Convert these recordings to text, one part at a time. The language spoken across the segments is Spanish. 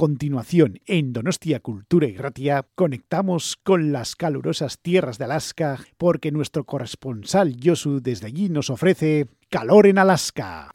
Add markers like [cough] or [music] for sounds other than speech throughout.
continuación, en Donostia Cultura y Ratia, conectamos con las calurosas tierras de Alaska porque nuestro corresponsal Yosu desde allí nos ofrece calor en Alaska.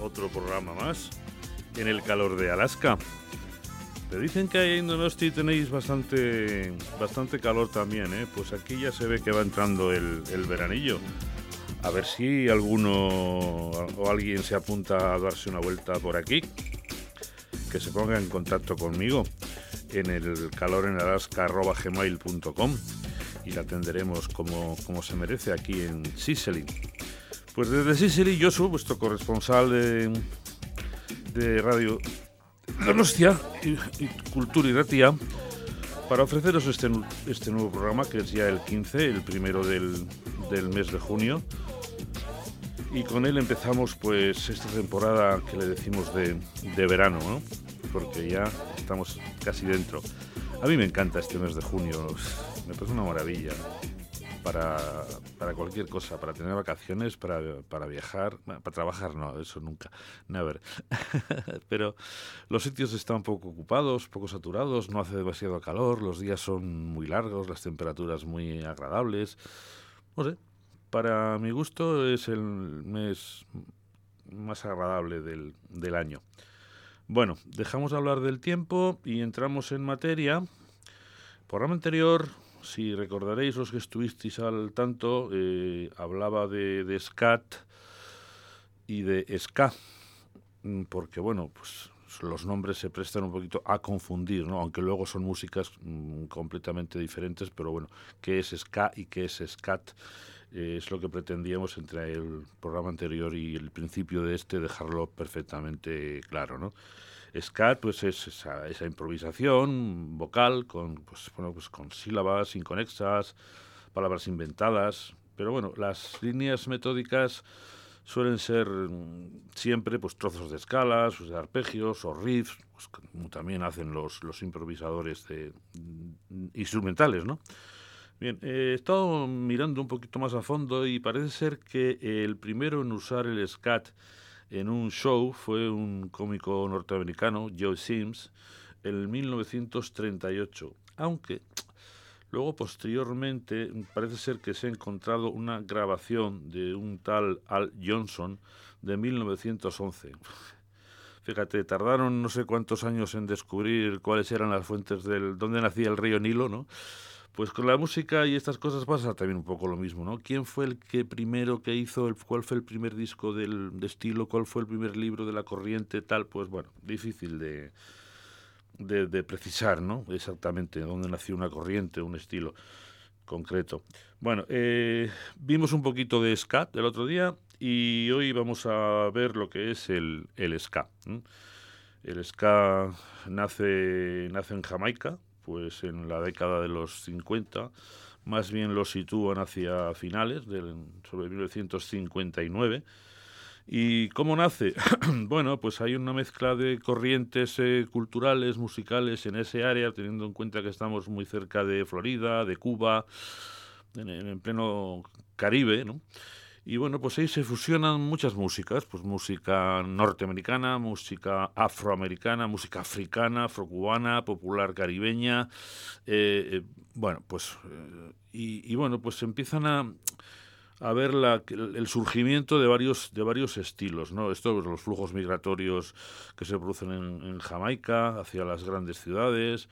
Otro programa más en el calor de Alaska. Te dicen que ahí en Donosti tenéis bastante, bastante calor también, ¿eh? Pues aquí ya se ve que va entrando el, veranillo. A ver si alguno o alguien se apunta a darse una vuelta por aquí. Que se ponga en contacto conmigo en el calorenalaska.gmail.com y la atenderemos como, como se merece aquí en Sicily. Pues desde Sicily, soy vuestro corresponsal de, de Radio Donostia y, Cultura y Ratia para ofreceros este, este nuevo programa que es ya el 15, el primero del, del mes de junio. Y con él empezamos pues esta temporada que le decimos de, de verano, ¿no? porque ya estamos casi dentro. A mí me encanta este mes de junio, me parece una maravilla para, para cualquier cosa, para tener vacaciones, para, para viajar, para trabajar no, eso nunca, never. [laughs] Pero los sitios están poco ocupados, poco saturados, no hace demasiado calor, los días son muy largos, las temperaturas muy agradables. No sé, para mi gusto es el mes más agradable del, del año. Bueno, dejamos de hablar del tiempo y entramos en materia. Programa anterior si recordaréis los que estuvisteis al tanto, eh, hablaba de, scat y de ska, mm, porque bueno, pues los nombres se prestan un poquito a confundir, ¿no? aunque luego son músicas mm, completamente diferentes, pero bueno, ¿qué es ska y qué es scat? Eh, es lo que pretendíamos entre el programa anterior y el principio de este dejarlo perfectamente claro, ¿no? Scat pues es esa, improvisación vocal con, pues, bueno, pues con sílabas inconexas, palabras inventadas, pero bueno, las líneas metódicas suelen ser mm, siempre pues trozos de escalas, pues, de arpegios o riffs, pues, como también hacen los, los improvisadores de, mm, instrumentales, ¿no? Bien, eh, he estado mirando un poquito más a fondo y parece ser que el primero en usar el scat en un show fue un cómico norteamericano, Joe Sims, en 1938, aunque luego posteriormente parece ser que se ha encontrado una grabación de un tal Al Johnson de 1911. Fíjate, tardaron no sé cuántos años en descubrir cuáles eran las fuentes del dónde nacía el río Nilo, ¿no? Pues con la música y estas cosas pasa también un poco lo mismo, ¿no? ¿Quién fue el que primero que hizo, el, cuál fue el primer disco del, de estilo, cuál fue el primer libro de la corriente, tal? Pues bueno, difícil de, de, de precisar, ¿no? Exactamente dónde nació una corriente, un estilo concreto. Bueno, eh, vimos un poquito de ska el otro día y hoy vamos a ver lo que es el, el ska. El ska nace, nace en Jamaica, pues en la década de los 50, más bien lo sitúan hacia finales, del, sobre 1959, ¿Y cómo nace? [clears throat] bueno, pues hay una mezcla de corrientes eh, culturales, musicales en ese área, teniendo en cuenta que estamos muy cerca de Florida, de Cuba, en, en pleno Caribe, ¿no? Y bueno, pues ahí se fusionan muchas músicas, pues música norteamericana, música afroamericana, música africana, afrocubana, popular caribeña, eh, eh, bueno, pues eh, y, bueno, pues empiezan a, a ver la, el surgimiento de varios de varios estilos, ¿no? Esto, pues, los flujos migratorios que se producen en, en Jamaica hacia las grandes ciudades.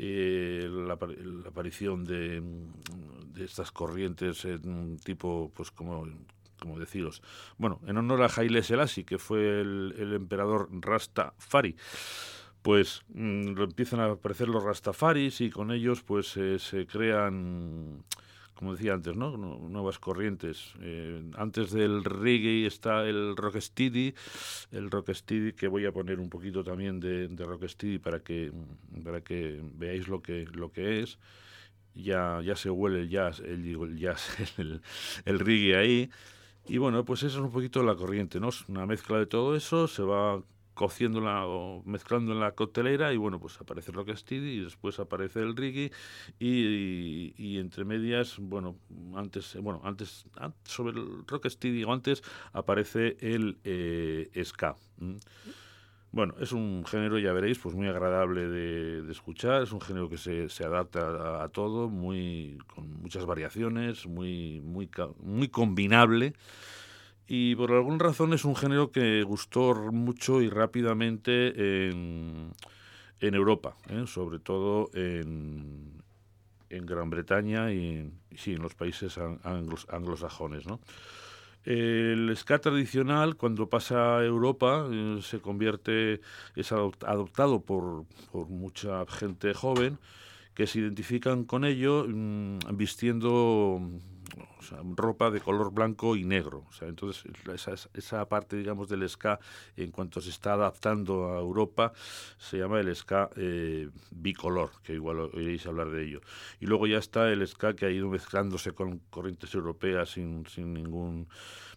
Eh, la, aparición de, de, estas corrientes en tipo, pues como, como deciros, bueno, en honor a Haile Selassie, que fue el, el emperador Rastafari, pues mmm, empiezan a aparecer los Rastafaris y con ellos pues eh, se crean como decía antes, ¿no? nuevas corrientes. Eh, antes del reggae está el rocksteady, el rocksteady que voy a poner un poquito también de, de rocksteady para que para que veáis lo que lo que es. Ya ya se huele el jazz, el, el jazz, [laughs] el, el reggae ahí. Y bueno, pues eso es un poquito la corriente, ¿no? Una mezcla de todo eso, se va cociéndola o mezclando en la coctelera y bueno, pues aparece el rocksteady y después aparece el reggae y, y, y, entre medias, bueno, antes, bueno, antes, sobre el rocksteady o antes aparece el eh, ska. ¿Mm? Bueno, es un género, ya veréis, pues muy agradable de, de escuchar, es un género que se, se adapta a, a, todo, muy con muchas variaciones, muy, muy, muy combinable y por alguna razón es un género que gustó mucho y rápidamente en, Europa, ¿eh? sobre todo en, Gran Bretaña y sí, en los países anglos, anglosajones. El ska tradicional, cuando pasa a Europa, eh, se convierte, es adoptado por, mucha gente joven que se identifican con ello mmm, vistiendo sea, ropa de color blanco y negro. Entonces, esa, esa parte, digamos, del ska, en cuanto se está adaptando a Europa, se llama el ska eh, bicolor, que igual oiréis hablar de ello. Y luego ya está el ska que ha ido mezclándose con corrientes europeas sin, sin ningún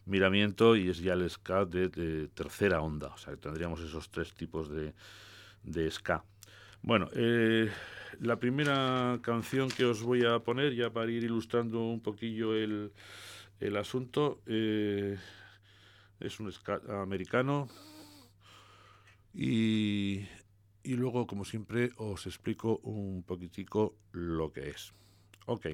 miramiento y es ya el ska de, de tercera onda. O sea, tendríamos esos tres tipos de, de ska. Bueno, eh, la primera canción que os voy a poner, ya para ir ilustrando un poquillo el, el asunto, eh, es un americano. Y, y luego, como siempre, os explico un poquitico lo que es. Ok.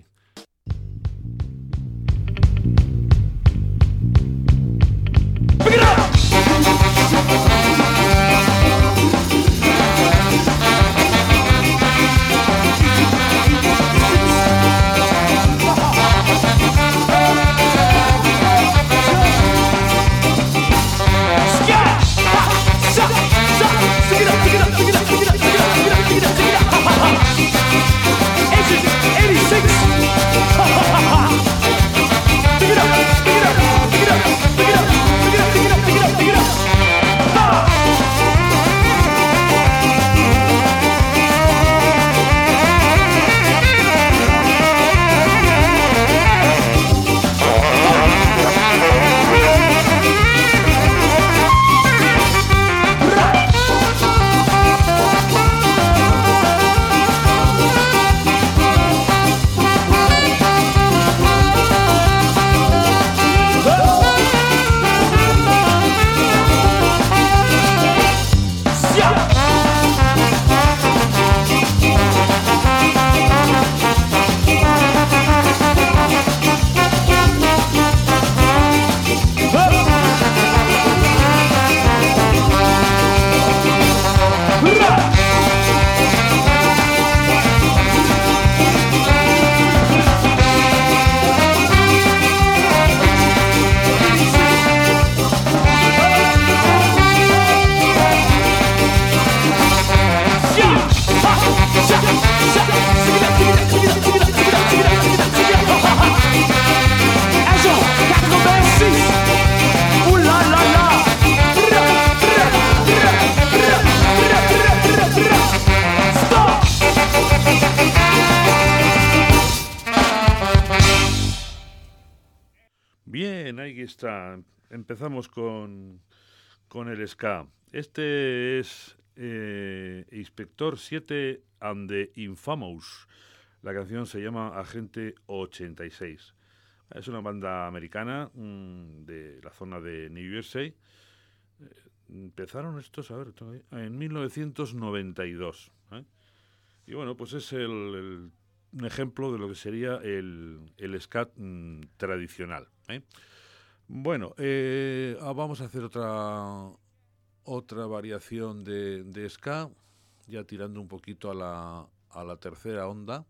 Bien, ahí está. Empezamos con, con el ska. Este es eh, Inspector 7 and the Infamous. La canción se llama Agente 86. Es una banda americana mm, de la zona de New Jersey. Eh, empezaron estos, a ver, en 1992. ¿eh? Y bueno, pues es el, un ejemplo de lo que sería el, el mm, tradicional. ¿Eh? Bueno, eh, ah, vamos a hacer otra, otra variación de, de, ska, ya tirando un poquito a la, a la tercera onda,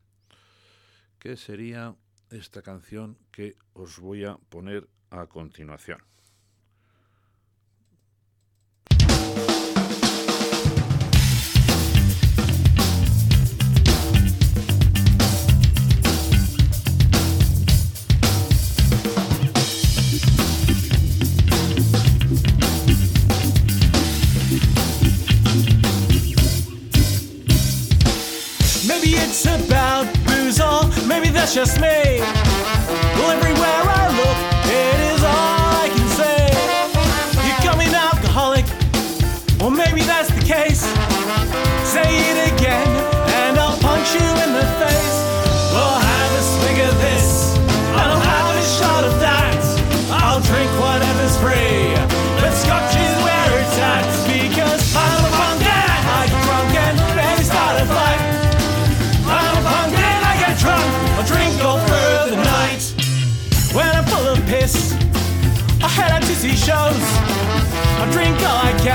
que sería esta canción que os voy a poner a continuación. That's just me. Well, everywhere I look, it is all I can say. You're coming alcoholic, or maybe that's the case. Say it again, and I'll punch you in the face. Drink all I can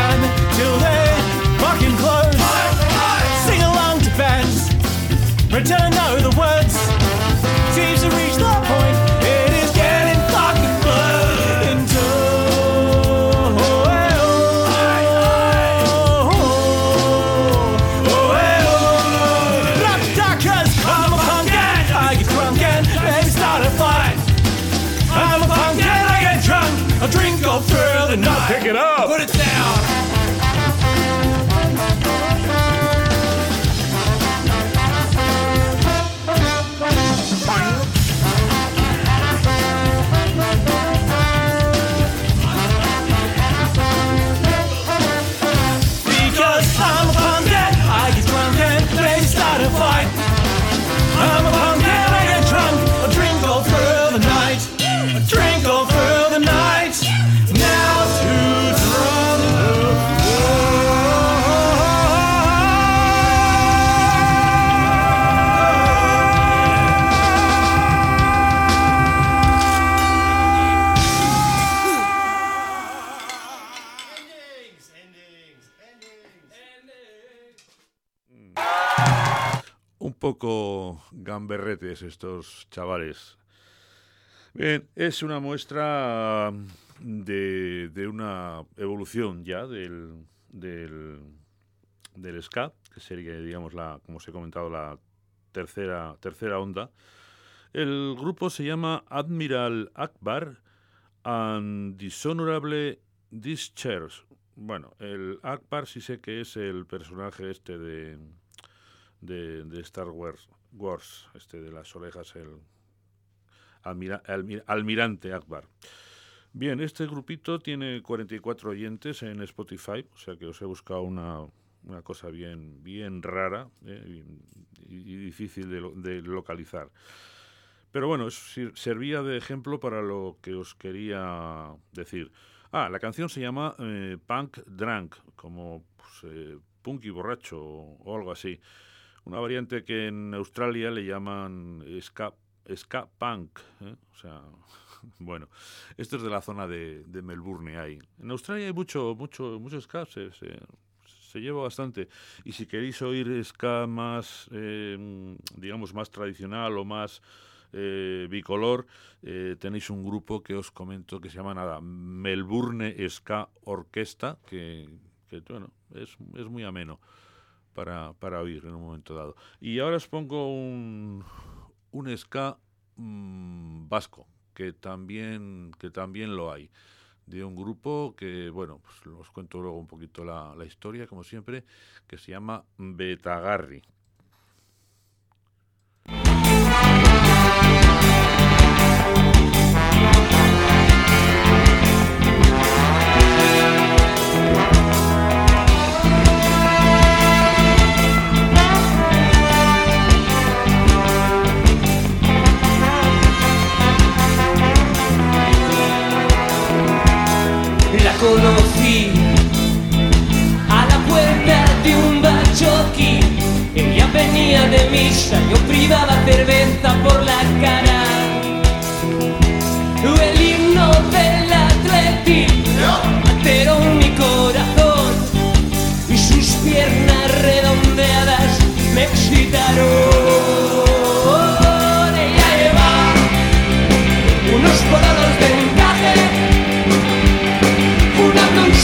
estos chavales. Bien, es una muestra de, de una evolución ya del, del, ska, que sería, digamos, la, como os he comentado, la tercera, tercera onda. El grupo se llama Admiral Akbar and Dishonorable Discharge. Bueno, el Akbar sí sé que es el personaje este de, de Star Wars, Wars, este de las orejas, el almira- almi- almirante Akbar. Bien, este grupito tiene 44 oyentes en Spotify, o sea que os he buscado una, una cosa bien, bien rara eh, y, difícil de, lo- de localizar. Pero bueno, sir- servía de ejemplo para lo que os quería decir. Ah, la canción se llama eh, Punk Drunk, como pues, eh, punk y borracho o algo así. Una variante que en Australia le llaman ska, ska punk. ¿eh? O sea, [laughs] bueno, esto es de la zona de, de Melbourne ahí. En Australia hay mucho, mucho, mucho ska, se, se, se lleva bastante. Y si queréis oír ska más, eh, digamos, más tradicional o más eh, bicolor, eh, tenéis un grupo que os comento que se llama nada, Melbourne Ska Orquesta, que, que, bueno, es, es muy ameno para, para oír en un momento dado. Y ahora os pongo un, un ska mm, vasco, que también, que también lo hay, de un grupo que, bueno, pues os cuento luego un poquito la, la historia, como siempre, que se llama Betagarri. Conocí a la puerta de un bachoqui. Ella venía de misa, yo privaba cerveza por la cara. El himno del atleti, pero mi corazón y sus piernas redondeadas me excitaron.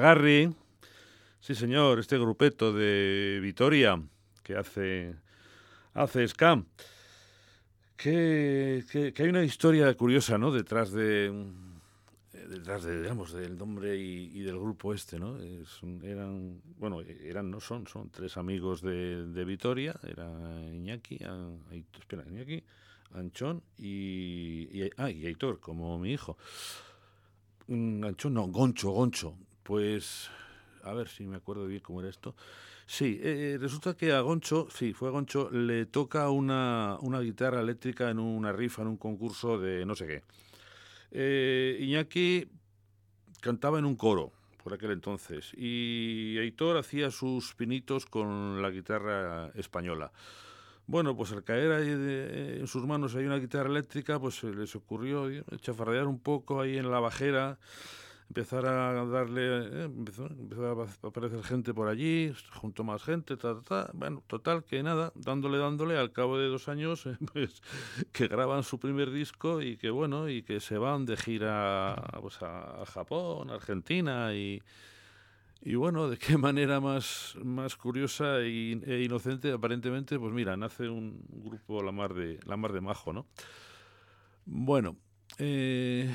Hey, Betagarri. Sí, señor, este grupeto de Vitoria que hace, hace scam. Que, que- hay una historia curiosa, ¿no? Detrás de, eh, detrás de, digamos, del nombre y, del grupo este, ¿no? Eran, bueno, eran, no son, son tres amigos de, Vitoria. Era Iñaki, a- espera, Iñaki, Anchón y, y, ah, y Aitor, como mi hijo. Mm, Anchón, no, Goncho, Goncho. Pues, a ver si me acuerdo bien cómo era esto. Sí, eh, resulta que a Goncho, sí, fue a Goncho, le toca una, una guitarra eléctrica en una rifa, en un concurso de no sé qué. Eh, Iñaki cantaba en un coro por aquel entonces y Aitor hacía sus pinitos con la guitarra española. Bueno, pues al caer ahí en sus manos hay una guitarra eléctrica, pues se les ocurrió eh, chafardear un poco ahí en la bajera, empezar a darle, eh, empezó, empezó a aparecer gente por allí, junto más gente, ta, ta, ta. Bueno, total, que nada, dándole, dándole, al cabo de dos años, [laughs] eh, pues que graban su primer disco y que bueno, y que se van de gira pues, a, Japón, Argentina y... Y bueno, de qué [laughs] manera más, más curiosa e, e inocente, aparentemente, pues mira, nace un grupo la mar de, la mar de majo, ¿no? Bueno, eh,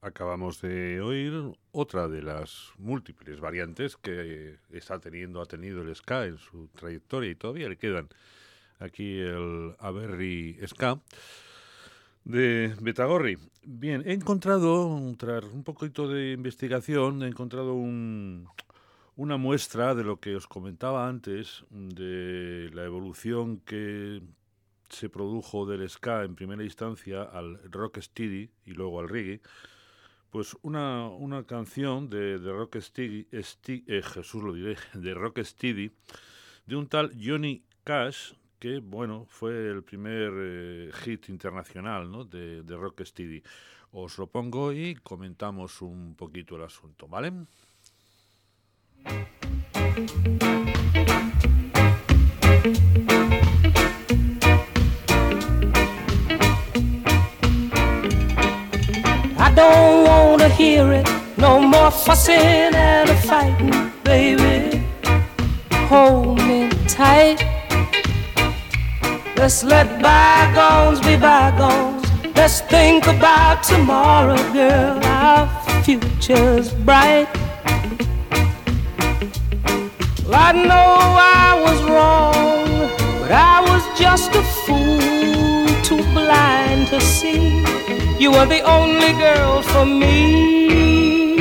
acabamos de oír otra de las múltiples variantes que está teniendo, ha tenido el ska en su trayectoria y todavía le quedan aquí el Averri Ska. de Betagorri. Bien, he encontrado, tras un poquito de investigación, he encontrado un, una muestra de lo que os comentaba antes, de la evolución que se produjo del ska en primera instancia al rock steady y luego al reggae, pues una, una canción de, de rock steady, eh, Jesús lo diré, [laughs] de rock steady, de un tal Johnny Cash, que bueno, fue el primer eh, hit internacional ¿no? de, de rock steady. Os lo pongo y comentamos un poquito el asunto, ¿vale? Don't wanna hear it. No more fussing and fighting, baby. Hold me tight. Let's let bygones be bygones. Let's think about tomorrow, girl. Our future's bright. Well, I know I was wrong, but I was just a fool, too blind to see. You were the only girl for me.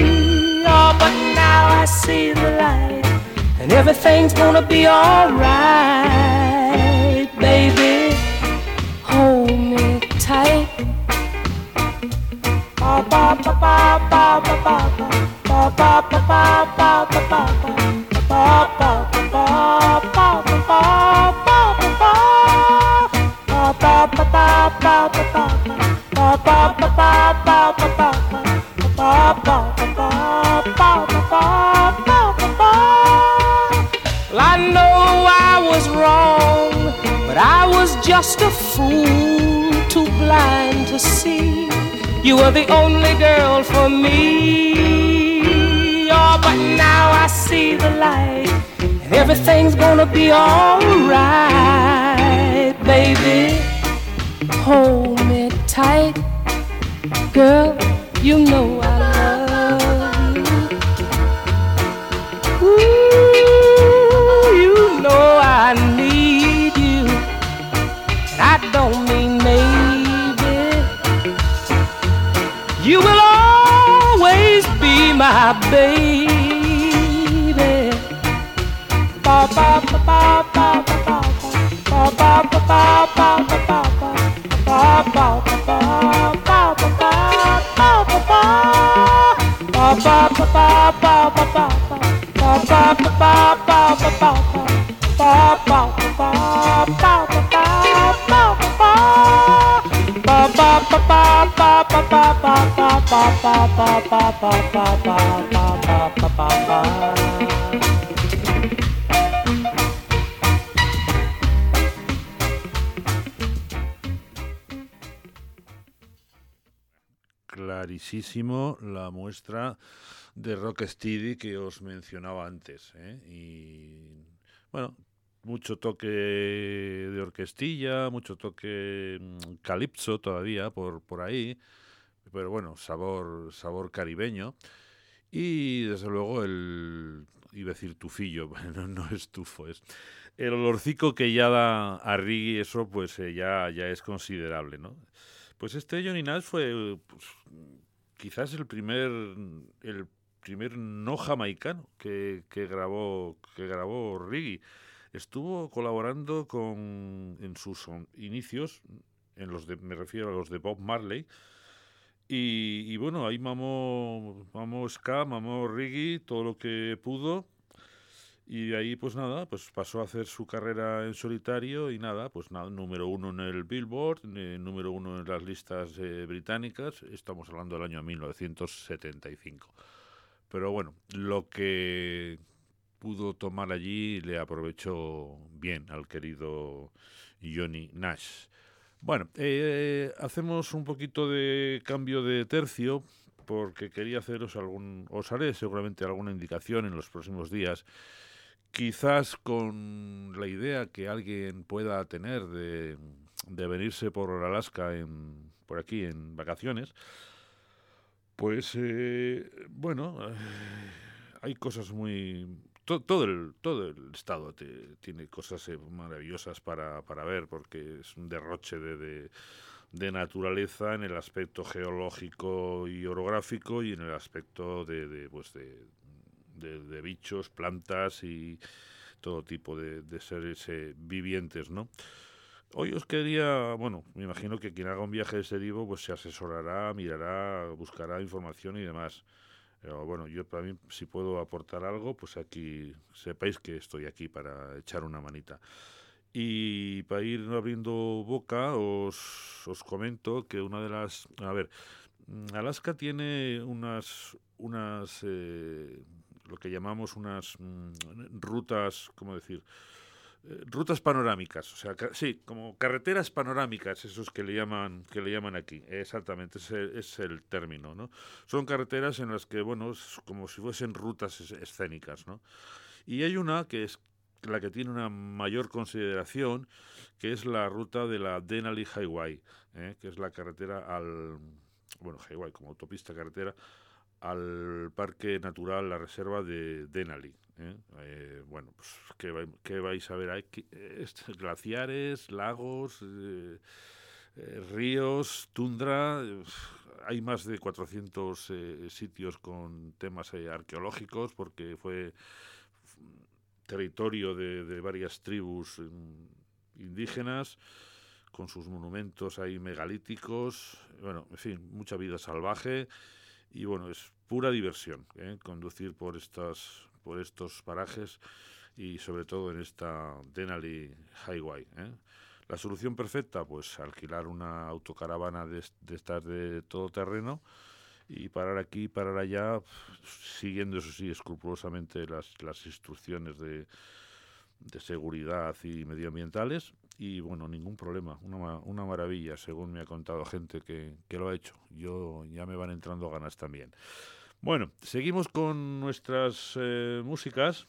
Oh, but now I see the light, and everything's gonna be alright, baby. Hold me tight. Ba ba ba ba ba ba ba ba ba ba ba ba ba ba I know I was wrong, but I was just a fool, too blind to see. You were the only girl for me. Oh, but now I see the light, and everything's gonna be alright, baby. Hold tight, girl. You know I love you. Ooh, you know I need you. I don't mean maybe. You will always be my baby. Ba ba ba ba ba ba ba ba ba ba ba ba clarísimo la muestra de Rocksteady que os mencionaba antes. ¿eh? Y bueno, mucho toque de orquestilla, mucho toque mm, calipso todavía por, por ahí, pero bueno, sabor, sabor caribeño. Y desde luego el, iba a decir tufillo, [laughs] no, no es tufo, es el olorcico que ya da a Riggy, eso pues eh, ya, ya es considerable, ¿no? Pues este Johnny Nash fue pues, quizás el primer el primer no jamaicano que, que grabó que grabó Riggy. Estuvo colaborando con en sus inicios en los me refiero a los de Bob Marley y, bueno ahí mamó mamó ska mamó reggae todo lo que pudo y ahí, pues nada, pues pasó a hacer su carrera en solitario y nada, pues nada, número uno en el Billboard, eh, número uno en las listas eh, británicas, estamos hablando del año 1975. Pero bueno, lo que pudo tomar allí le aprovechó bien al querido Johnny Nash. Bueno, eh, hacemos un poquito de cambio de tercio porque quería haceros algún, os haré seguramente alguna indicación en los próximos días quizás con la idea que alguien pueda tener de, de venirse por Alaska en, por aquí en vacaciones, pues eh, bueno, eh, hay cosas muy... To, todo, el, todo el estado te, tiene cosas eh, maravillosas para, para ver porque es un derroche de, de, naturaleza en el aspecto geológico y orográfico y en el aspecto de, de, pues de, de, bichos, plantas y todo tipo de, de seres eh, vivientes, ¿no? Hoy os quería, bueno, me imagino que quien haga un viaje de ese tipo pues se asesorará, mirará, buscará información y demás. Pero bueno, yo para mí, si puedo aportar algo, pues aquí sepáis que estoy aquí para echar una manita. Y para ir abriendo boca, os, os comento que una de las... A ver, Alaska tiene unas, unas eh, lo que llamamos unas mm, rutas, ¿cómo decir? Rutas panorámicas, o sea, sí, como carreteras panorámicas, esos que le llaman, que le llaman aquí, exactamente, ese es el término, ¿no? Son carreteras en las que, bueno, es como si fuesen rutas es- escénicas, ¿no? Y hay una que es la que tiene una mayor consideración, que es la ruta de la Denali Highway, ¿eh? que es la carretera al, bueno, Highway como autopista carretera, al Parque Natural, la Reserva de Denali. ¿Eh? Eh, bueno, pues, ¿qué, qué vais a ver? Hay glaciares, lagos, eh, ríos, tundra. hay más de 400 eh, sitios con temas arqueológicos porque fue territorio de, varias tribus mm, indígenas con sus monumentos ahí megalíticos, bueno, en fin, mucha vida salvaje y bueno, es pura diversión conducir por estas por estos parajes y sobre todo en esta Denali Highway. ¿eh? La solución perfecta, pues alquilar una autocaravana de, de estas de todo terreno y parar aquí, parar allá, siguiendo eso sí escrupulosamente las, las instrucciones de, de seguridad y medioambientales y bueno, ningún problema, una, una maravilla, según me ha contado gente que, que lo ha hecho. Yo ya me van entrando ganas también. Bueno, seguimos con nuestras eh, músicas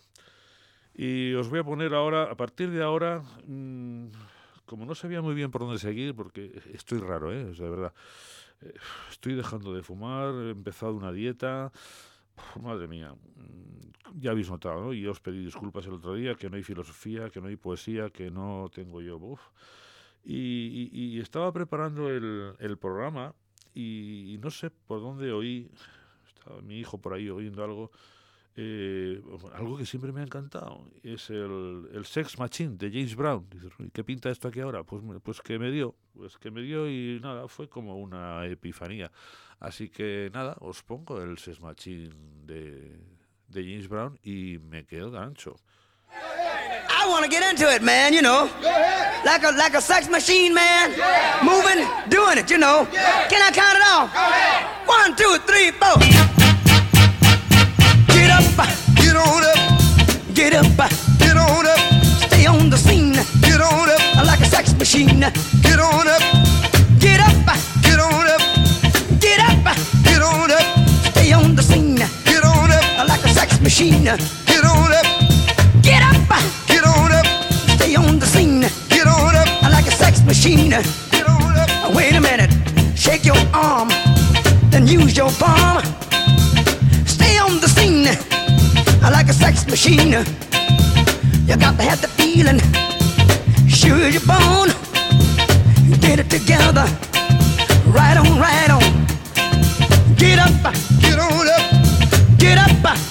y os voy a poner ahora, a partir de ahora, mm, como no sabía muy bien por dónde seguir, porque estoy raro, ¿eh? De verdad, eh, estoy dejando de fumar, he empezado una dieta, madre mía, mm, ya habéis notado, ¿no? Y os pedí disculpas el otro día, que no hay filosofía, que no hay poesía, que no tengo yo. Y, estaba preparando el, programa y no sé por dónde oí, estaba mi hijo por ahí oyendo algo, eh, algo que siempre me ha encantado, es el, el Sex Machine de James Brown. Dices, "¿Y ¿qué pinta esto aquí ahora? Pues, pues que me dio, pues que me dio y nada, fue como una epifanía. Así que nada, os pongo el Sex Machine de, de James Brown y me quedo gancho. I want to get into it, man, you know. Like a like a sex machine, man. Moving, doing it, you know. Can I count it off? One, two, three, four. Get on up, get up, get on up, stay on the scene. get on up, Like a sex machine. get on up, Get up, get on up, get up, get on up, stay on the scene. get on up, Like a sex machine. get on up, Get up, get on up, stay on the scene. get on up, Like a sex machine. get on up. Wait a minute, shake your arm, then use your palm. Like a sex machine. You got to have the feeling, sure you're born. Get it together, right on, right on. Get up, Get on up, get up,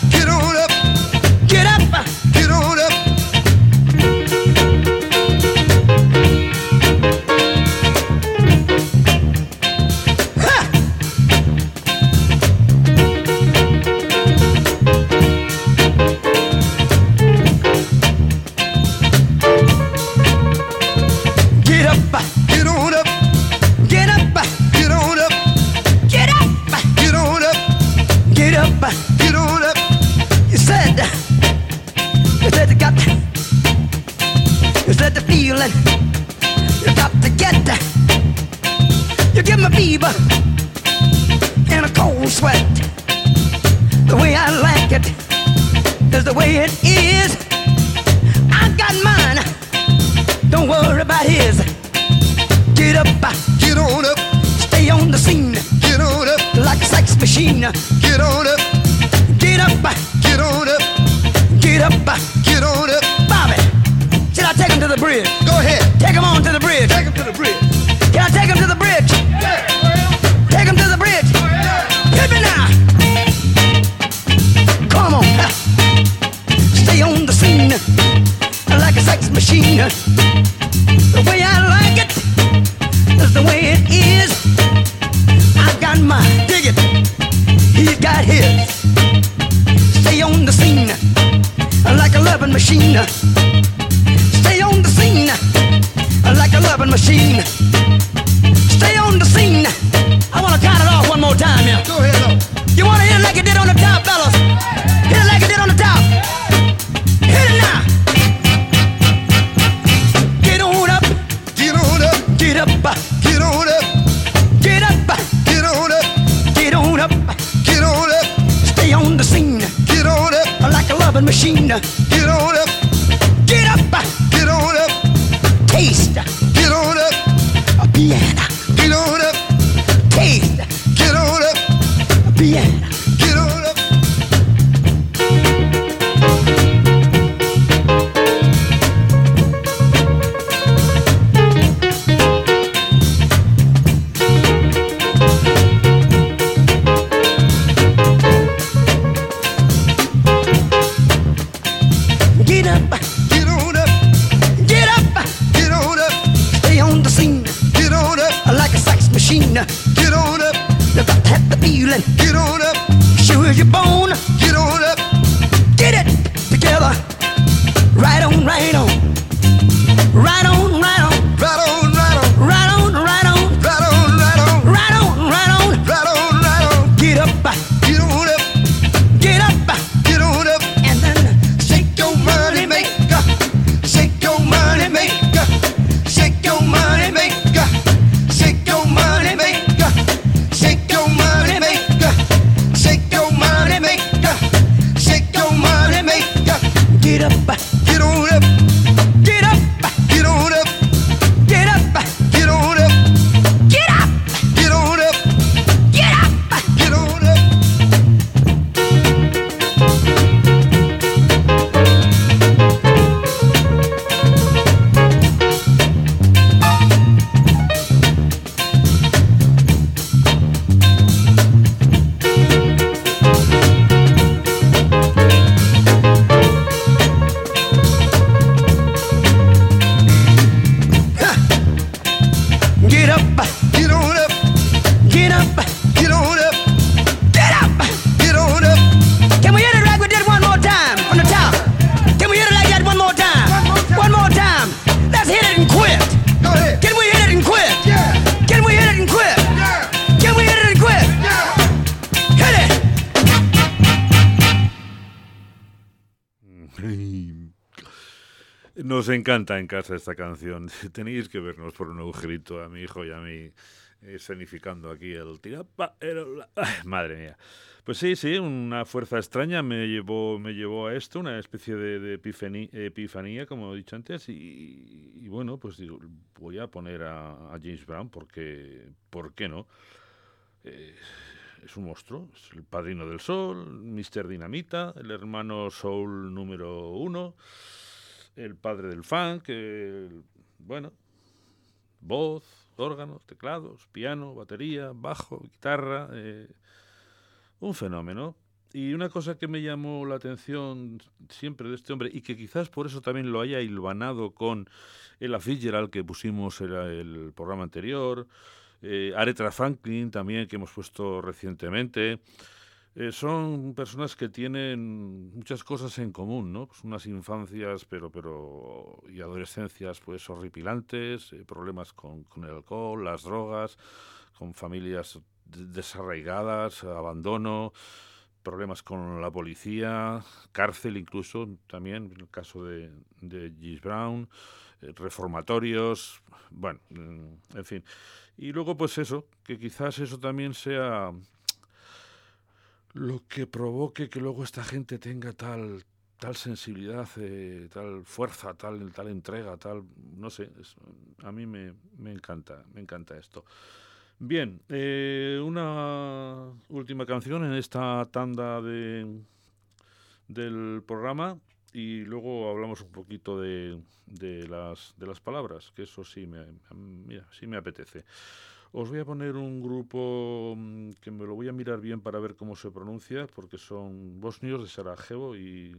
the scene get on up, like a sex machine. get on up, Nos encanta en casa esta canción. [laughs] Tenéis que vernos por un agujerito a mi hijo y a mí eh, escenificando aquí el tirapa. [laughs] Madre mía. Pues sí, sí, una fuerza extraña me llevó, me llevó a esto, una especie de, de epifanía, como he dicho antes, y, y bueno, pues digo, voy a poner a, a James Brown porque, ¿por qué no? Eh, es un monstruo, es el padrino del sol, Mr. Dinamita, el hermano soul número uno, el padre del funk, el- bueno, voz, órganos, teclados, piano, batería, bajo, guitarra, eh, un fenómeno. Y una cosa que me llamó la atención siempre de este hombre, y que quizás por eso también lo haya hilvanado con el Fitzgerald que pusimos en el programa anterior, eh, Aretha Franklin también que hemos puesto recientemente, eh, son personas que tienen muchas cosas en común, ¿no? Pues unas infancias pero, pero, y adolescencias pues horripilantes, eh, problemas con, el alcohol, las drogas, con familias de- desarraigadas, abandono, problemas con la policía, cárcel incluso también, en el caso de, de Gis Brown, eh, reformatorios, bueno, en fin. Y luego pues eso, que quizás eso también sea lo que provoque que luego esta gente tenga tal tal sensibilidad, eh, tal fuerza, tal tal entrega, tal no sé, a mí me, me encanta, me encanta esto. Bien, eh, una última canción en esta tanda de del programa y luego hablamos un poquito de, de las de las palabras, que eso sí me sí me apetece. Os voy a poner un grupo mm, que me lo voy a mirar bien para ver cómo se pronuncia, porque son bosnios de Sarajevo y,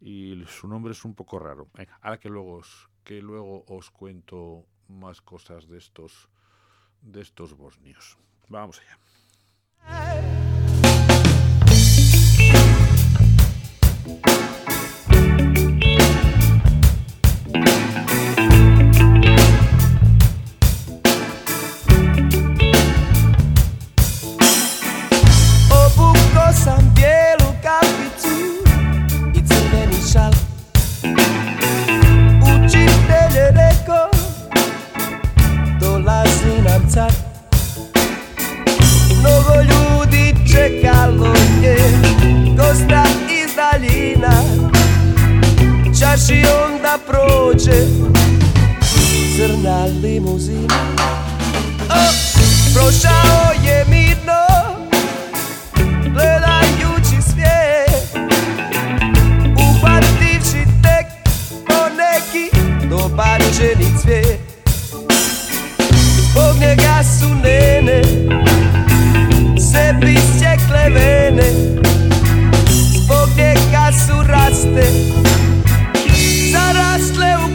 y su nombre es un poco raro. Venga, ahora que luego os, que luego os cuento más cosas de estos de estos bosnios. Vamos allá. Mnogo ljudi čekalo je Gosta iz daljina. Čašijom onda prođe Crna limuzina. Oh, Prošao je mirno Gledajući svijet. Upativši tek po neki Dobar ženi cvijet. Zbog njega su nene Sebi sjekle vene Zbog njega su raste Zarasle u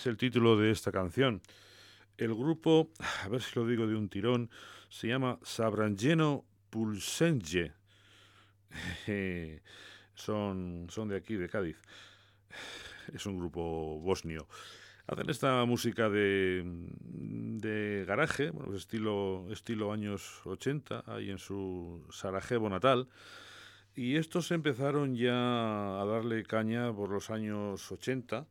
es el título de esta canción. El grupo, a ver si lo digo de un tirón, se llama Sabrangeno Pulsenje. [laughs] son, son de aquí, de Cádiz. Es un grupo bosnio. Hacen esta música de, de garaje, bueno, pues estilo, estilo años 80, ahí en su Sarajevo natal. Y estos empezaron ya a darle caña por los años 80.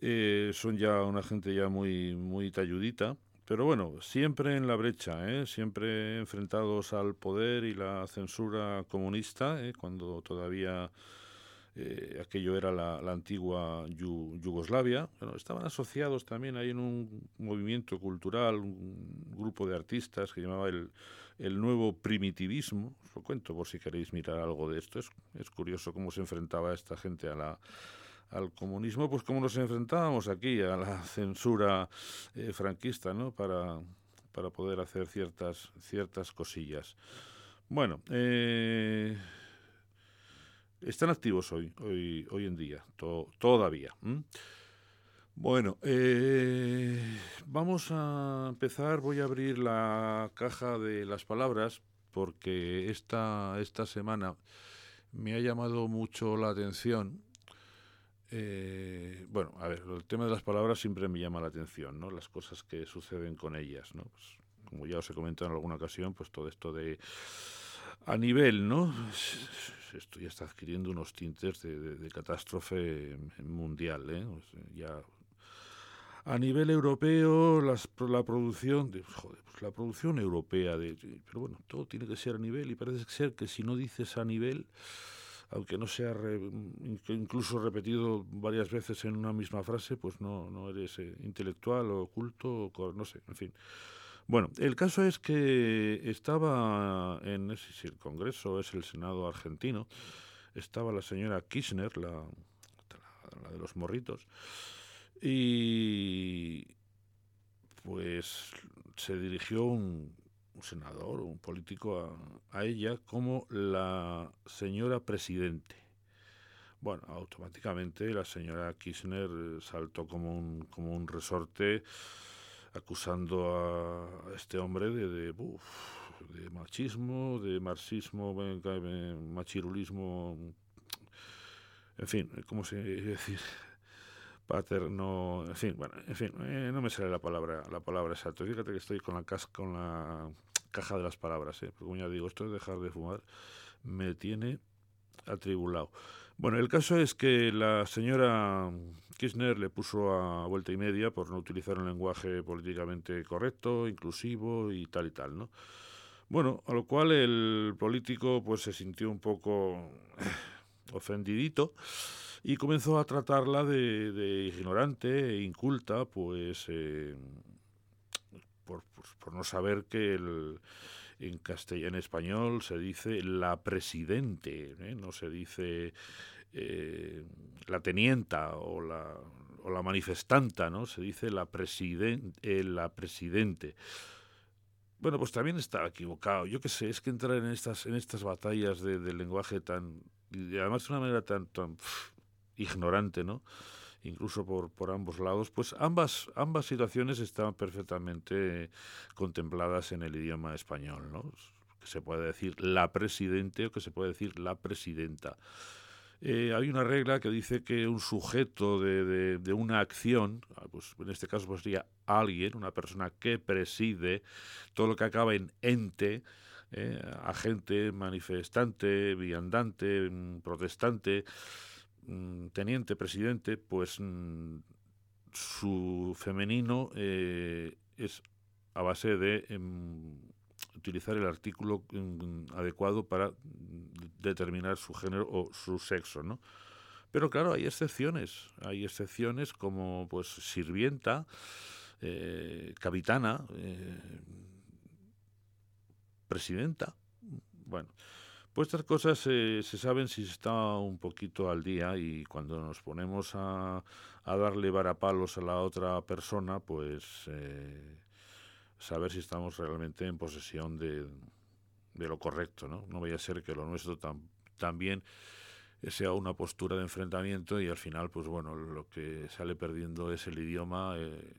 Eh, son ya una gente ya muy, muy talludita. Pero bueno, siempre en la brecha, ¿eh? siempre enfrentados al poder y la censura comunista, ¿eh? cuando todavía eh, aquello era la, antigua Yu- Yugoslavia. Estaban asociados también ahí en un movimiento cultural, un grupo de artistas que llamaba el, el nuevo primitivismo. Os lo cuento por si queréis mirar algo de esto. Es, es curioso cómo se enfrentaba esta gente a la, al comunismo, pues como nos enfrentábamos aquí a la [laughs] censura eh, franquista, ¿no? Para, para poder hacer ciertas, ciertas cosillas. Bueno, eh, están activos hoy, hoy, hoy en día, to- todavía. Bueno, eh, vamos a empezar. Voy a abrir la caja de las palabras porque esta, esta semana me ha llamado mucho la atención. Eh, bueno, a ver, el tema de las palabras siempre me llama la atención, ¿no? Las cosas que suceden con ellas, ¿no? Pues, como ya os he comentado en alguna ocasión, pues todo esto de a nivel, ¿no? Esto ya está adquiriendo unos tintes de, catástrofe mundial, ¿eh? Ya A nivel europeo, las- la producción, de, joder, pues la producción europea, de, pero bueno, todo tiene que ser a nivel y parece ser que si no dices a nivel, aunque no sea re- in- incluso repetido varias veces en una misma frase, pues no, no eres eh, intelectual o culto, o no sé, en fin. Bueno, el caso es que estaba en, si el Congreso es el Senado argentino, estaba la señora Kirchner, la- la de los morritos, y pues se dirigió un, un senador, un político a, ella como la señora presidente. Bueno, automáticamente la señora Kirchner eh, saltó como un, como un resorte acusando a este hombre de, de, uf, de machismo, de marxismo, venga, eh, machirulismo, en fin, ¿cómo se [laughs] decir? Paterno, en fin, bueno, en fin, eh, no me sale la palabra, la palabra exacta. Fíjate que estoy con la cas con la caja de las palabras, ¿eh? porque como ya digo, esto de dejar de fumar me tiene atribulado. Bueno, el caso es que la señora Kirchner le puso a vuelta y media por no utilizar un lenguaje políticamente correcto, inclusivo y tal y tal, ¿no? Bueno, a lo cual el político pues se sintió un poco ofendidito y comenzó a tratarla de, de ignorante e inculta, pues eh, por, por- no saber que el, en castellano, español se dice la presidente, ¿eh? no se dice eh, la tenienta o la, o la manifestanta, ¿no? Se dice la, presiden, eh, la presidente. Bueno, pues también estaba equivocado. Yo qué sé, es que entrar en estas, en estas batallas de, lenguaje tan, además de una manera tan, tan ignorante, ¿no? Incluso por, por ambos lados, pues ambas, ambas situaciones están perfectamente contempladas en el idioma español, ¿no? Que se puede decir la presidente o que se puede decir la presidenta. Eh, hay una regla que dice que un sujeto de, de- una acción, ah, pues en este caso pues sería alguien, una persona que preside todo lo que acaba en ente, eh, agente, manifestante, viandante, mm, protestante, teniente, presidente, pues mm, su femenino eh, es a base de em, utilizar el artículo mm, adecuado para mm, determinar su género o su sexo, ¿no? Pero claro, hay excepciones, hay excepciones como pues sirvienta, eh, capitana, eh, presidenta, bueno, pues estas cosas eh, se saben si se está un poquito al día y cuando nos ponemos a, a darle varapalos a la otra persona, pues eh, saber si estamos realmente en posesión de, de lo correcto, ¿no? No vaya a ser que lo nuestro tam- también sea una postura de enfrentamiento y al final, pues bueno, lo que sale perdiendo es el idioma eh,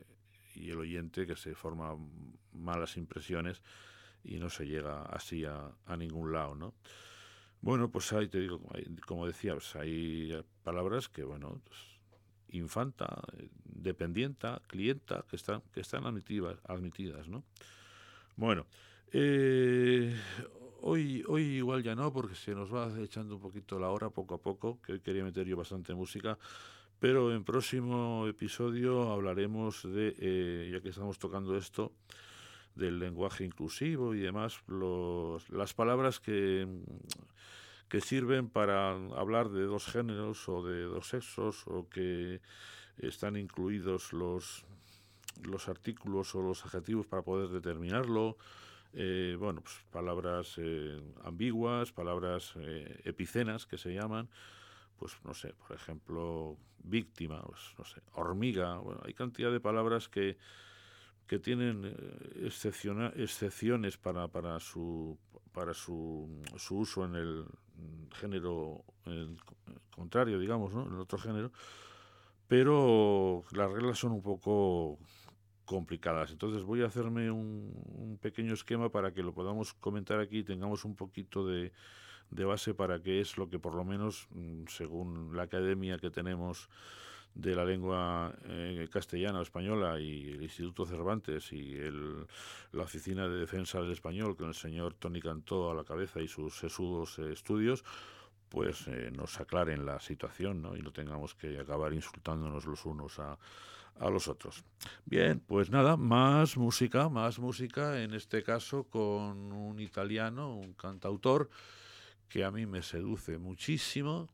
y el oyente que se forma malas impresiones y no se llega así a, a ningún lado, ¿no? Bueno, pues ahí te digo, como decía, pues hay palabras que, bueno, pues, infanta, dependienta, clienta, que están, que están admitidas, admitidas, ¿no? Bueno, eh, hoy, hoy igual ya no, porque se nos va echando un poquito la hora poco a poco, que hoy quería meter yo bastante música, pero en próximo episodio hablaremos de, eh, ya que estamos tocando esto, del lenguaje inclusivo y demás, los, las palabras que, que sirven para hablar de dos géneros o de dos sexos o que están incluidos los, los artículos o los adjetivos para poder determinarlo. Eh, bueno, pues palabras eh, ambiguas, palabras eh, epicenas que se llaman, pues no sé, por ejemplo, víctima, pues, no sé, hormiga, hay cantidad de palabras que, que tienen eh, excepciones para, para su para su, su uso en el género contrario, digamos, ¿no? en el otro género, pero las reglas son un poco complicadas. Entonces voy a hacerme un, un pequeño esquema para que lo podamos comentar aquí y tengamos un poquito de, de base para qué es lo que por lo menos, mm, según la academia que tenemos de la lengua eh, castellana o española y el Instituto Cervantes y el, la Oficina de Defensa del Español con el señor Tony Cantó a la cabeza y sus sesudos eh, estudios, pues eh, nos aclaren la situación ¿no? y no tengamos que acabar insultándonos los unos a, a los otros. Bien, pues nada, más música, más música, en este caso con un italiano, un cantautor que a mí me seduce muchísimo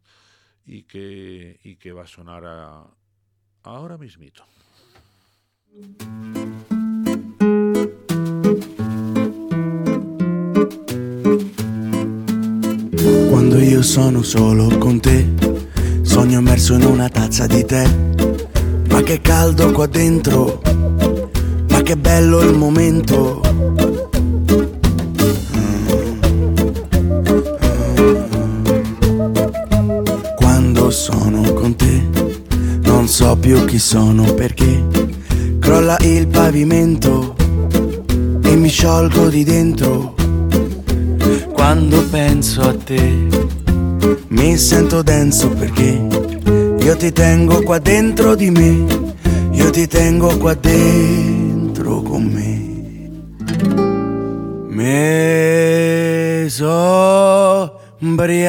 y que, y que va a sonar a- ahora mismito. Quando io sono solo con te, sogno immerso in una tazza di tè. Ma che caldo qua dentro, ma che bello il momento. So più chi sono perché crolla il pavimento e mi sciolgo di dentro. Quando penso a te mi sento denso perché io ti tengo qua dentro di me, io ti tengo qua dentro con me. Mi so ubriacato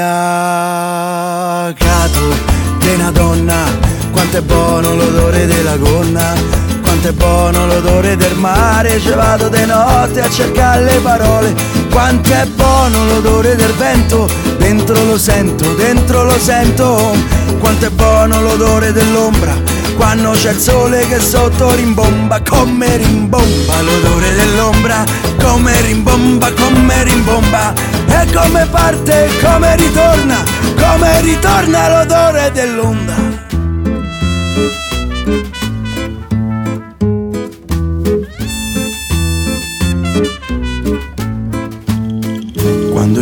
di una donna, quanto è buono l'odore della gonna, quanto è buono l'odore del mare, ci vado di notte a cercare le parole, quanto è buono l'odore del vento, dentro lo sento, dentro lo sento, quanto è buono l'odore dell'ombra, quando c'è il sole che sotto rimbomba, come rimbomba l'odore dell'ombra, come rimbomba, come rimbomba, e come parte, come ritorna, come ritorna l'odore dell'onda.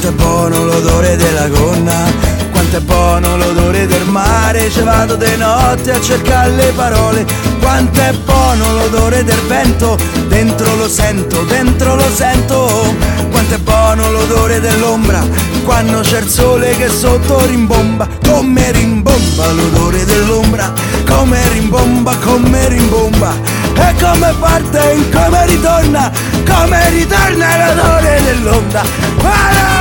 quanto è buono l'odore della gonna, quanto è buono l'odore del mare, ci vado di notte a cercare le parole, quanto è buono l'odore del vento, dentro lo sento, dentro lo sento, quanto è buono l'odore dell'ombra, quando c'è il sole che sotto rimbomba, come rimbomba l'odore dell'ombra, come rimbomba, come rimbomba, e come parte, in come ritorna, come ritorna l'odore dell'onda. Ah!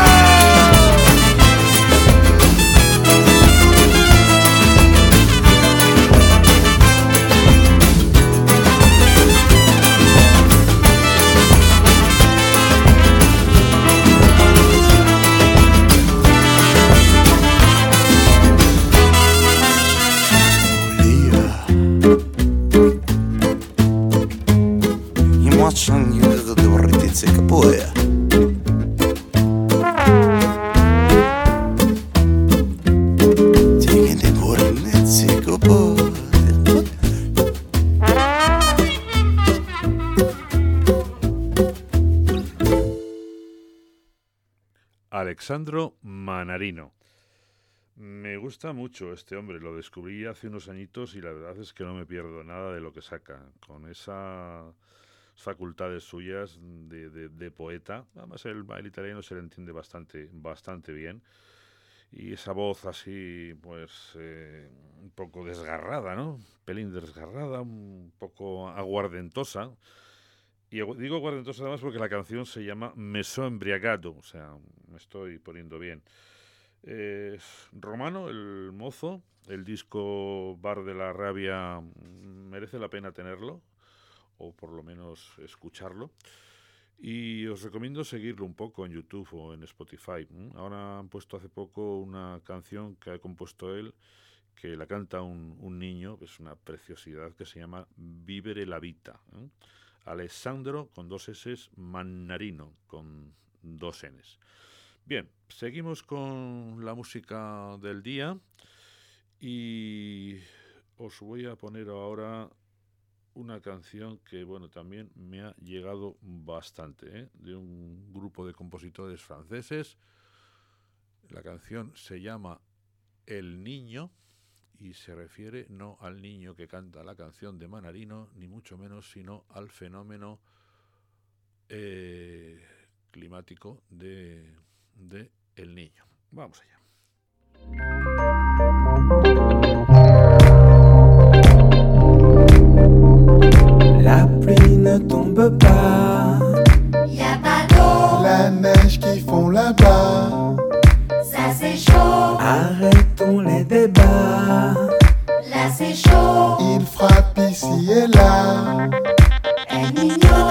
Alexandro Manarino. Me gusta mucho este hombre, lo descubrí hace unos añitos y la verdad es que no me pierdo nada de lo que saca, con esas facultades suyas de, poeta. Además el, el italiano se le entiende bastante, bastante bien. Y esa voz así, pues, eh, un poco desgarrada, ¿no? Pelín desgarrada, un poco aguardentosa. Y digo aguardentosa además porque la canción se llama Me so embriagato, o sea, me estoy poniendo bien. Es romano, el mozo, el disco Bar de la Rabia mm, merece la pena tenerlo, o por lo menos escucharlo. Y os recomiendo seguirlo un poco en YouTube o en Spotify. Ahora han puesto hace poco una canción que ha compuesto él, que la canta un, un niño, que es una preciosidad, que se llama Vivere la Vita. ¿eh? Alessandro con dos S, Mannarino con dos Ns. Bien, seguimos con la música del día y os voy a poner ahora una canción que, bueno, también me ha llegado bastante, ¿eh? de un grupo de compositores franceses. La canción se llama El Niño y se refiere no al niño que canta la canción de Manarino, ni mucho menos, sino al fenómeno eh, climático de, de el niño. Vamos allá. La pluie ne tombe pas. Y a pas d'eau, La neige qui fond là-bas. Ça c'est chaud, Arrêtons les débats. là c'est chaud. Il frappe ici et là. El Niño,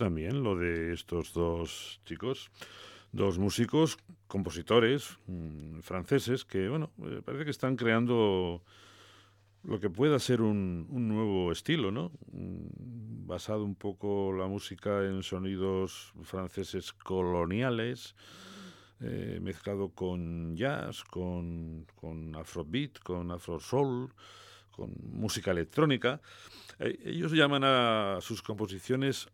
también lo de estos dos chicos, dos músicos, compositores mm, franceses que, bueno, eh, parece que están creando lo que pueda ser un, nuevo estilo, ¿no? Mm, Basado un poco la música en sonidos franceses coloniales, eh, mezclado con jazz, con, con afrobeat, con afro soul, con música electrónica. Eh, ellos llaman a sus composiciones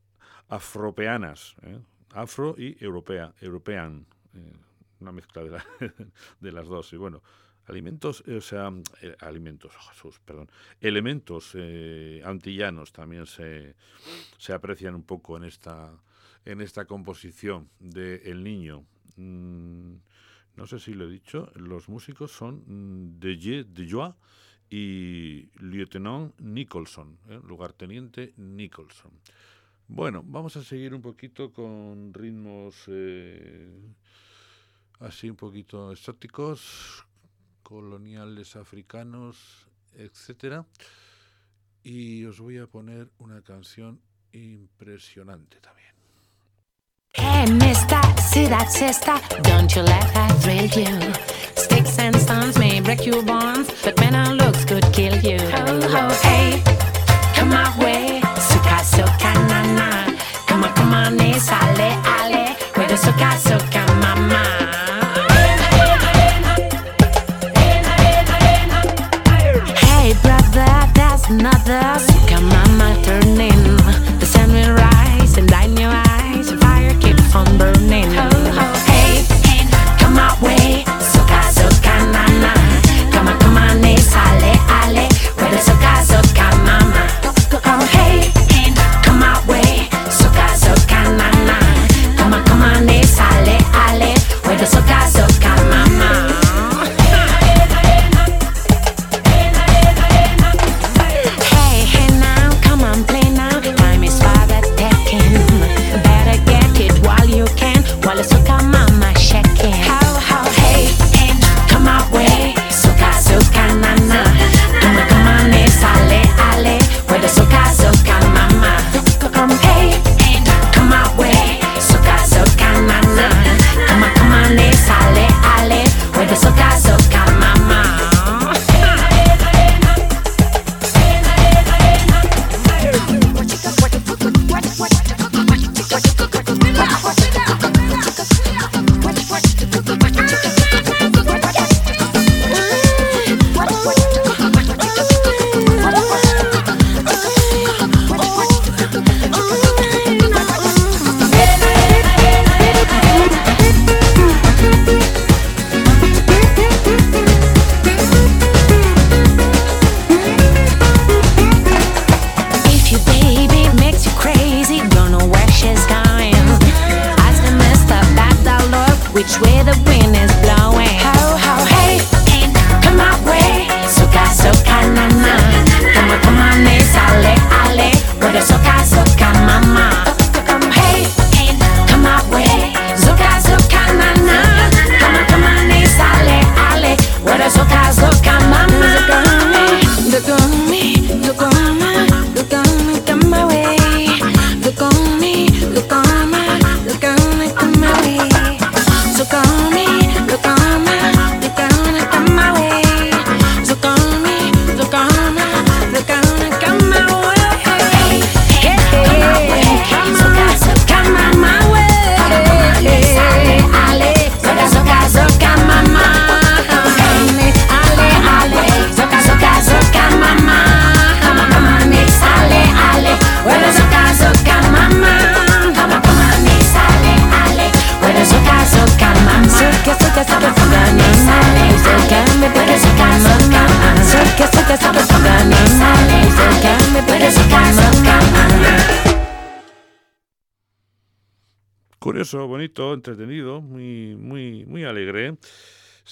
afropeanas, ¿eh? afro y europea, european, eh, una mezcla de, la- [laughs] de las dos. Y bueno, alimentos, eh, o sea, alimentos, oh, Jesús, perdón, elementos antillanos también se, se aprecian un poco en esta en esta composición de El Niño. Mm, no sé si lo he dicho, los músicos son mm, de Dejoie y Lieutenant Nicholson, lugarteniente Nicholson. Bueno, vamos a seguir un poquito con ritmos eh, así un poquito exóticos, coloniales africanos, etcétera. Y os voy a poner una canción impresionante también. Hey, mister, see that sister? Don't you let her thrill you. Sticks and stones may break your bones, but men and looks could kill you. Ho, ho, hey, come my way. Suka, suka, na. Come on, come on, suka, suka, mama. Hey, brother, there's another suka, mama turning. The sun will rise and in your eyes. Fire keeps on burning.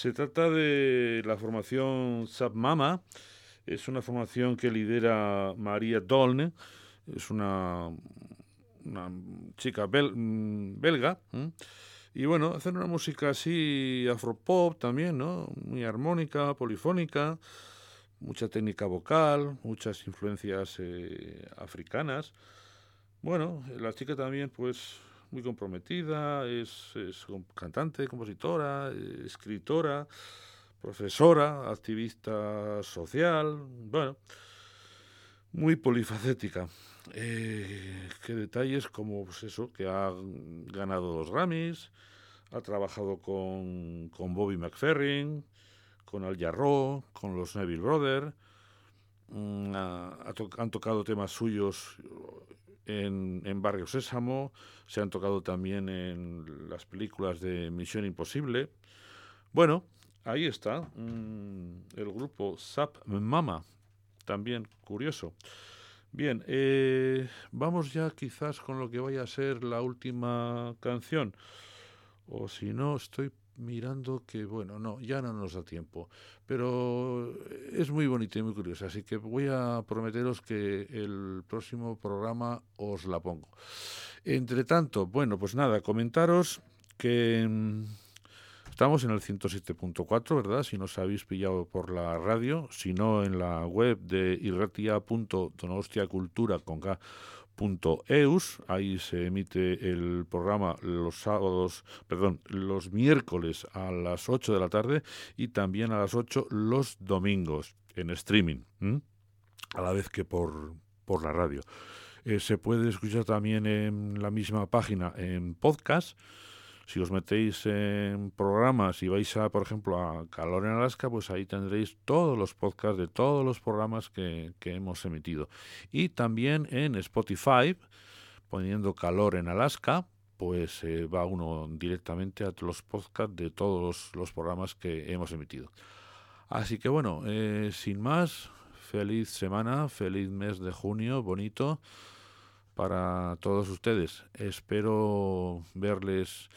Se trata de la formación Sub Mama. Es una formación que lidera María Dolne. Es una, chica bel- mm, belga. Y bueno, hacen una música así afropop también, ¿no? Muy armónica, polifónica, mucha técnica vocal, muchas influencias eh, africanas. Bueno, la chica también, pues, muy comprometida, es, cantante, compositora, escritora, profesora, activista social, bueno, muy polifacética. Eh, qué detalles como, pues eso, que ha ganado dos Grammys, ha trabajado con, con Bobby McFerrin, con Al Jarreau, con los Neville Brothers, mm, han tocado temas suyos en, en Barrio Sésamo, se han tocado también en las películas de Misión Imposible. Bueno, ahí está mm, el grupo Sap Mama, también curioso. Bien, eh, vamos ya quizás con lo que vaya a ser la última canción. O si no, estoy mirando que, bueno, no, ya no nos da tiempo. Pero es muy bonita y muy curiosa, así que voy a prometeros que el próximo programa os la pongo. Entre tanto, bueno, pues nada, comentaros que mm, estamos en el 107.4, ¿verdad? Si no os habéis pillado por la radio, si no en la web de irratia.donostiacultura con Eus, ahí se emite el programa los sábados, perdón, los miércoles a las 8 de la tarde y también a las 8 los domingos en streaming, a la vez que por, por la radio. Eh, se puede escuchar también en la misma página en podcast. Si os metéis en programas y vais a, por ejemplo, a Calor en Alaska, pues ahí tendréis todos los podcasts de todos los programas que, hemos emitido. Y también en Spotify, poniendo Calor en Alaska, pues eh, va uno directamente a los podcasts de todos los, programas que hemos emitido. Así que bueno, eh, sin más, feliz semana, feliz mes de junio, bonito para todos ustedes. Espero verles,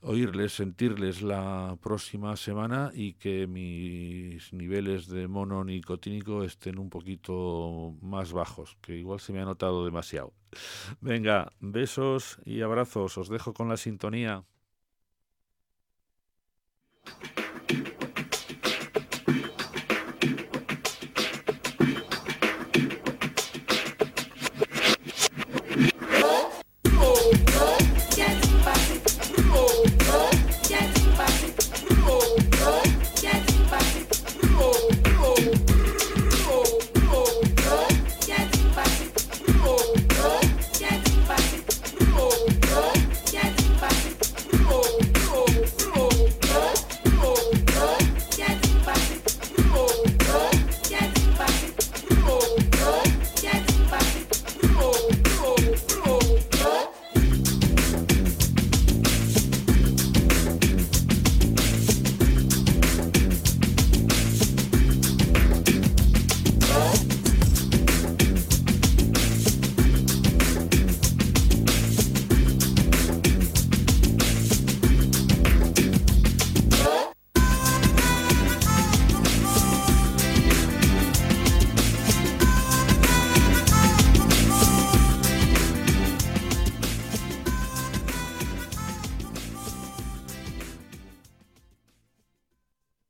oírles, sentirles la próxima semana y que mis niveles de mono nicotínico estén un poquito más bajos, que igual se me ha notado demasiado. Venga, besos y abrazos. Os dejo con la sintonía.